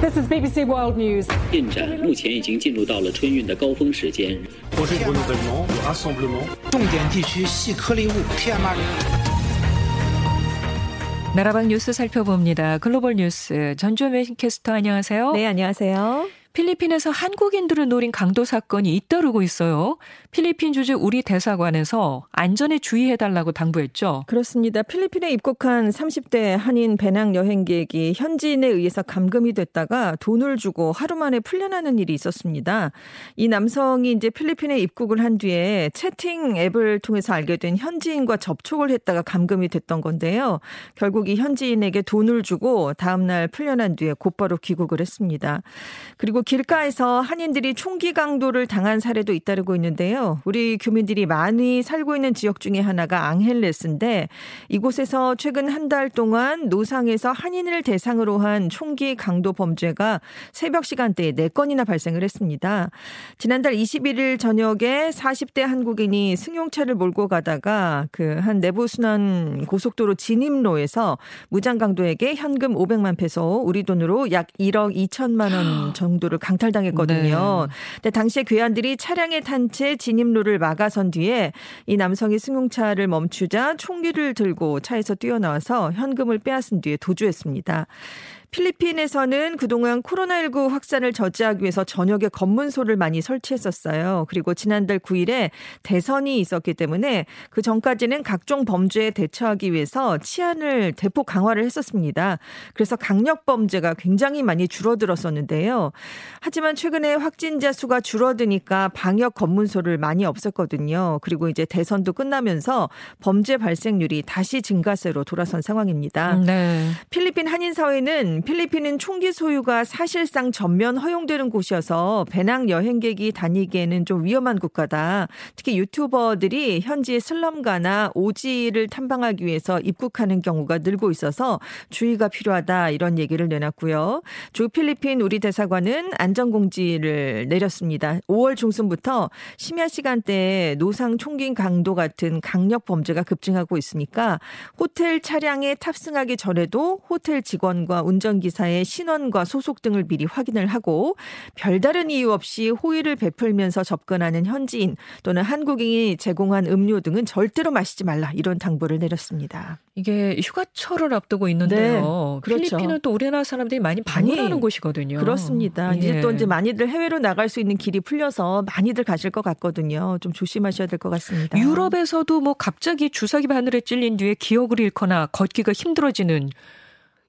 This is BBC World News. 进展目前已经进入到了春运的高峰时间。 projet de renouvellement, de rassemblement. 重点地区细颗粒物 PM2.5。 나라방 뉴스 살펴봅니다. 글로벌 뉴스 전주현 캐스터 안녕하세요. 네, 안녕하세요. 필리핀에서 한국인들을 노린 강도 사건이 잇따르고 있어요. 필리핀 주재 우리 대사관에서 안전에 주의해달라고 당부했죠. 그렇습니다. 필리핀에 입국한 30대 한인 배낭 여행객이 현지인에 의해서 감금이 됐다가 돈을 주고 하루 만에 풀려나는 일이 있었습니다. 이 남성이 이제 필리핀에 입국을 한 뒤에 채팅 앱을 통해서 알게 된 현지인과 접촉을 했다가 감금이 됐던 건데요. 결국 이 현지인에게 돈을 주고 다음날 풀려난 뒤에 곧바로 귀국을 했습니다. 그리고 길가에서 한인들이 총기 강도를 당한 사례도 잇따르고 있는데요. 우리 교민들이 많이 살고 있는 지역 중에 하나가 앙헬레스인데 이곳에서 최근 한 달 동안 노상에서 한인을 대상으로 한 총기 강도 범죄가 새벽 시간대에 4건이나 발생을 했습니다. 지난달 21일 저녁에 40대 한국인이 승용차를 몰고 가다가 그 한 내부순환 고속도로 진입로에서 무장 강도에게 현금 500만 페소 우리 돈으로 약 1억 2천만 원 정도를 강탈당했거든요. 네. 근데 당시에 괴한들이 차량에 탄 채 진입로를 막아선 뒤에 이 남성이 승용차를 멈추자 총기를 들고 차에서 뛰어나와서 현금을 빼앗은 뒤에 도주했습니다. 필리핀에서는 그동안 코로나19 확산을 저지하기 위해서 저녁에 검문소를 많이 설치했었어요. 그리고 지난달 9일에 대선이 있었기 때문에 그 전까지는 각종 범죄에 대처하기 위해서 치안을 대폭 강화를 했었습니다. 그래서 강력 범죄가 굉장히 많이 줄어들었었는데요. 하지만 최근에 확진자 수가 줄어드니까 방역 검문소를 많이 없었거든요. 그리고 이제 대선도 끝나면서 범죄 발생률이 다시 증가세로 돌아선 상황입니다. 네. 필리핀 한인 사회는 필리핀은 총기 소유가 사실상 전면 허용되는 곳이어서 배낭 여행객이 다니기에는 좀 위험한 국가다. 특히 유튜버들이 현지의 슬럼가나 오지를 탐방하기 위해서 입국하는 경우가 늘고 있어서 주의가 필요하다 이런 얘기를 내놨고요. 주 필리핀 우리 대사관은 안전공지를 내렸습니다. 5월 중순부터 심야 시간대에 노상 총기 강도 같은 강력 범죄가 급증하고 있으니까 호텔 차량에 탑승하기 전에도 호텔 직원과 운전 기사의 신원과 소속 등을 미리 확인을 하고 별다른 이유 없이 호의를 베풀면서 접근하는 현지인 또는 한국인이 제공한 음료 등은 절대로 마시지 말라 이런 당부를 내렸습니다. 이게 휴가철을 앞두고 있는데요. 네, 그렇죠. 필리핀은 또 우리나라 사람들이 많이 방문하는 곳이거든요. 그렇습니다. 예. 이제 또 이제 많이들 해외로 나갈 수 있는 길이 풀려서 많이들 가실 것 같거든요. 좀 조심하셔야 될 것 같습니다. 유럽에서도 뭐 갑자기 주사기 바늘에 찔린 뒤에 기억을 잃거나 걷기가 힘들어지는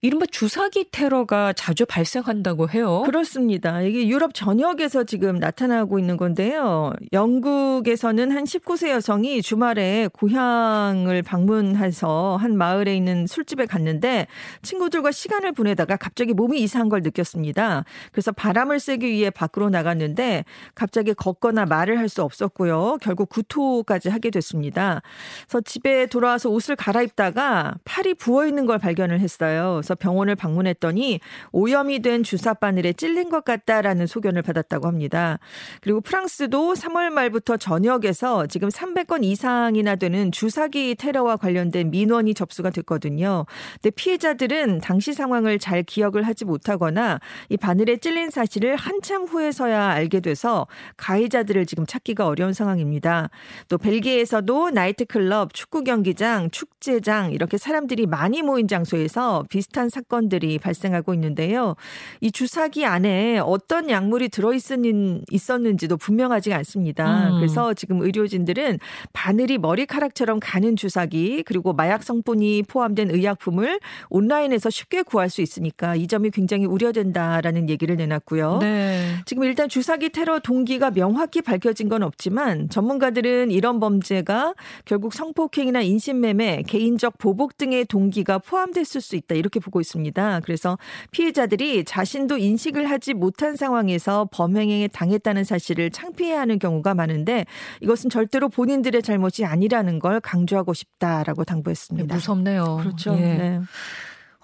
이른바 주사기 테러가 자주 발생한다고 해요. 그렇습니다. 이게 유럽 전역에서 지금 나타나고 있는 건데요. 영국에서는 한 19세 여성이 주말에 고향을 방문해서 한 마을에 있는 술집에 갔는데 친구들과 시간을 보내다가 갑자기 몸이 이상한 걸 느꼈습니다. 그래서 바람을 쐬기 위해 밖으로 나갔는데 갑자기 걷거나 말을 할 수 없었고요. 결국 구토까지 하게 됐습니다. 그래서 집에 돌아와서 옷을 갈아입다가 팔이 부어 있는 걸 발견을 했어요. 그래 서 병원을 방문했더니 오염이 된 주사 바늘에 찔린 것 같다라는 소견을 받았다고 합니다. 그리고 프랑스도 3월 말부터 전역에서 지금 300건 이상이나 되는 주사기 테러와 관련된 민원이 접수가 됐거든요. 근데 피해자들은 당시 상황을 잘 기억을 하지 못하거나 이 바늘에 찔린 사실을 한참 후에서야 알게 돼서 가해자들을 지금 찾기가 어려운 상황입니다. 또 벨기에에서도 나이트클럽, 축구 경기장, 축제장 이렇게 사람들이 많이 모인 장소에서 비슷한 사건들이 발생하고 있는데요. 이 주사기 안에 어떤 약물이 들어있었는지도 분명하지 않습니다. 음. 그래서 지금 의료진들은 바늘이 머리카락처럼 가는 주사기 그리고 마약 성분이 포함된 의약품을 온라인에서 쉽게 구할 수 있으니까 이 점이 굉장히 우려된다라는 얘기를 내놨고요. 네. 지금 일단 주사기 테러 동기가 명확히 밝혀진 건 없지만 전문가들은 이런 범죄가 결국 성폭행이나 인신매매, 개인적 보복 등의 동기가 포함됐을 수 있다 이렇게 보고 있습니다. 그래서 피해자들이 자신도 인식을 하지 못한 상황에서 범행에 당했다는 사실을 창피해하는 경우가 많은데 이것은 절대로 본인들의 잘못이 아니라는 걸 강조하고 싶다라고 당부했습니다. 무섭네요. 그렇죠. 예. 네.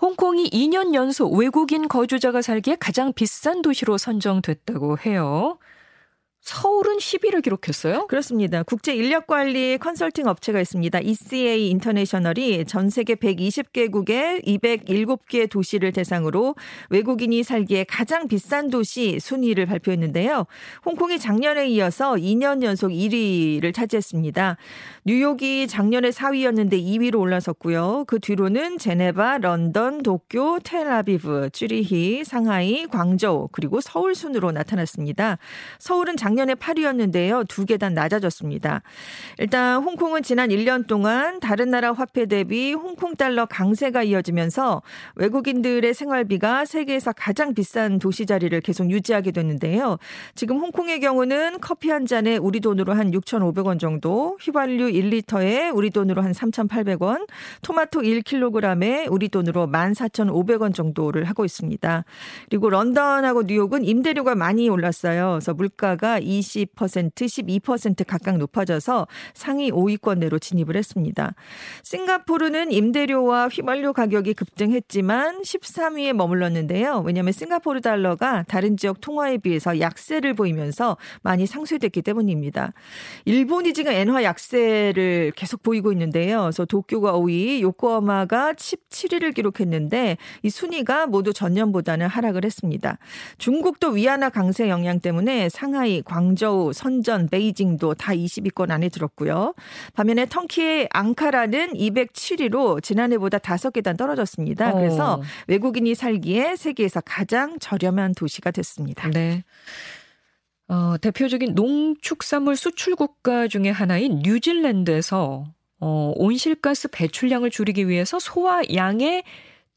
홍콩이 2년 연속 외국인 거주자가 살기에 가장 비싼 도시로 선정됐다고 해요. 서울은 10위를 기록했어요? 그렇습니다. 국제 인력 관리 컨설팅 업체가 있습니다. ECA 인터내셔널이 전 세계 120개국의 207개 도시를 대상으로 외국인이 살기에 가장 비싼 도시 순위를 발표했는데요. 홍콩이 작년에 이어서 2년 연속 1위를 차지했습니다. 뉴욕이 작년에 4위였는데 2위로 올라섰고요. 그 뒤로는 제네바, 런던, 도쿄, 텔아비브, 쭈리히, 상하이, 광저우 그리고 서울 순으로 나타났습니다. 서울은 작년 작년에 8위였는데요. 두 계단 낮아졌습니다. 일단 홍콩은 지난 1년 동안 다른 나라 화폐 대비 홍콩 달러 강세가 이어지면서 외국인들의 생활비가 세계에서 가장 비싼 도시 자리를 계속 유지하게 됐는데요. 지금 홍콩의 경우는 커피 한 잔에 우리 돈으로 한 6,500원 정도, 휘발유 1리터에 우리 돈으로 한 3,800원, 토마토 1kg에 우리 돈으로 14,500원 정도를 하고 있습니다. 그리고 런던하고 뉴욕은 임대료가 많이 올랐어요. 그래서 물가가 20% 12% 각각 높아져서 상위 5위권 내로 진입을 했습니다. 싱가포르는 임대료와 휘발유 가격이 급등했지만 13위에 머물렀는데요. 왜냐하면 싱가포르 달러가 다른 지역 통화에 비해서 약세를 보이면서 많이 상쇄됐기 때문입니다. 일본이 지금 엔화 약세를 계속 보이고 있는데요. 그래서 도쿄가 5위, 요코하마가 17위를 기록했는데 이 순위가 모두 전년보다는 하락을 했습니다. 중국도 위안화 강세 영향 때문에 상하이, 광저우, 선전, 베이징도 다 20위권 안에 들었고요. 반면에 터키의 앙카라는 207위로 지난해보다 5계단 떨어졌습니다. 그래서 어. 외국인이 살기에 세계에서 가장 저렴한 도시가 됐습니다. 네. 어, 대표적인 농축산물 수출 국가 중의 하나인 뉴질랜드에서 어, 온실가스 배출량을 줄이기 위해서 소와 양의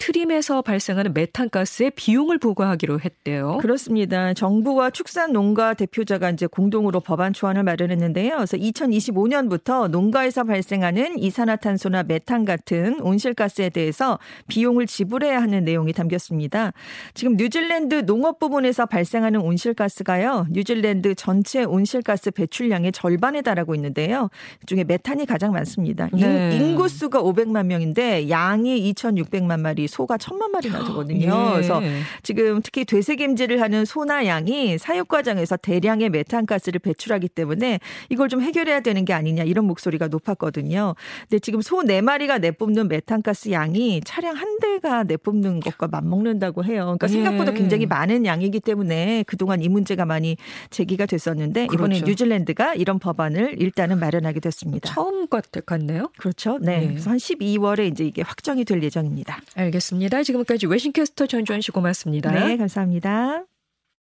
트림에서 발생하는 메탄가스의 비용을 부과하기로 했대요. 그렇습니다. 정부와 축산 농가 대표자가 이제 공동으로 법안 초안을 마련했는데요. 그래서 2025년부터 농가에서 발생하는 이산화탄소나 메탄 같은 온실가스에 대해서 비용을 지불해야 하는 내용이 담겼습니다. 지금 뉴질랜드 농업 부분에서 발생하는 온실가스가요. 뉴질랜드 전체 온실가스 배출량의 절반에 달하고 있는데요. 그중에 메탄이 가장 많습니다. 네. 인구 수가 500만 명인데 양이 2,600만 마리, 소가 천만 마리나 되거든요. 예. 그래서 지금 특히 되새김질을 하는 소나 양이 사육 과정에서 대량의 메탄가스를 배출하기 때문에 이걸 좀 해결해야 되는 게 아니냐 이런 목소리가 높았거든요. 근데 지금 소 네 마리가 내뿜는 메탄가스 양이 차량 한 대가 내뿜는 것과 맞먹는다고 해요. 그러니까 예. 생각보다 굉장히 많은 양이기 때문에 그동안 이 문제가 많이 제기가 됐었는데 그렇죠. 이번에 뉴질랜드가 이런 법안을 일단은 마련하게 됐습니다. 처음 같네요. 그렇죠. 네. 네. 그래서 한 12월에 이제 이게 확정이 될 예정입니다. 알겠습니다. 알겠습니다. 지금까지 외신캐스터 전주현 씨 고맙습니다. 네, 감사합니다.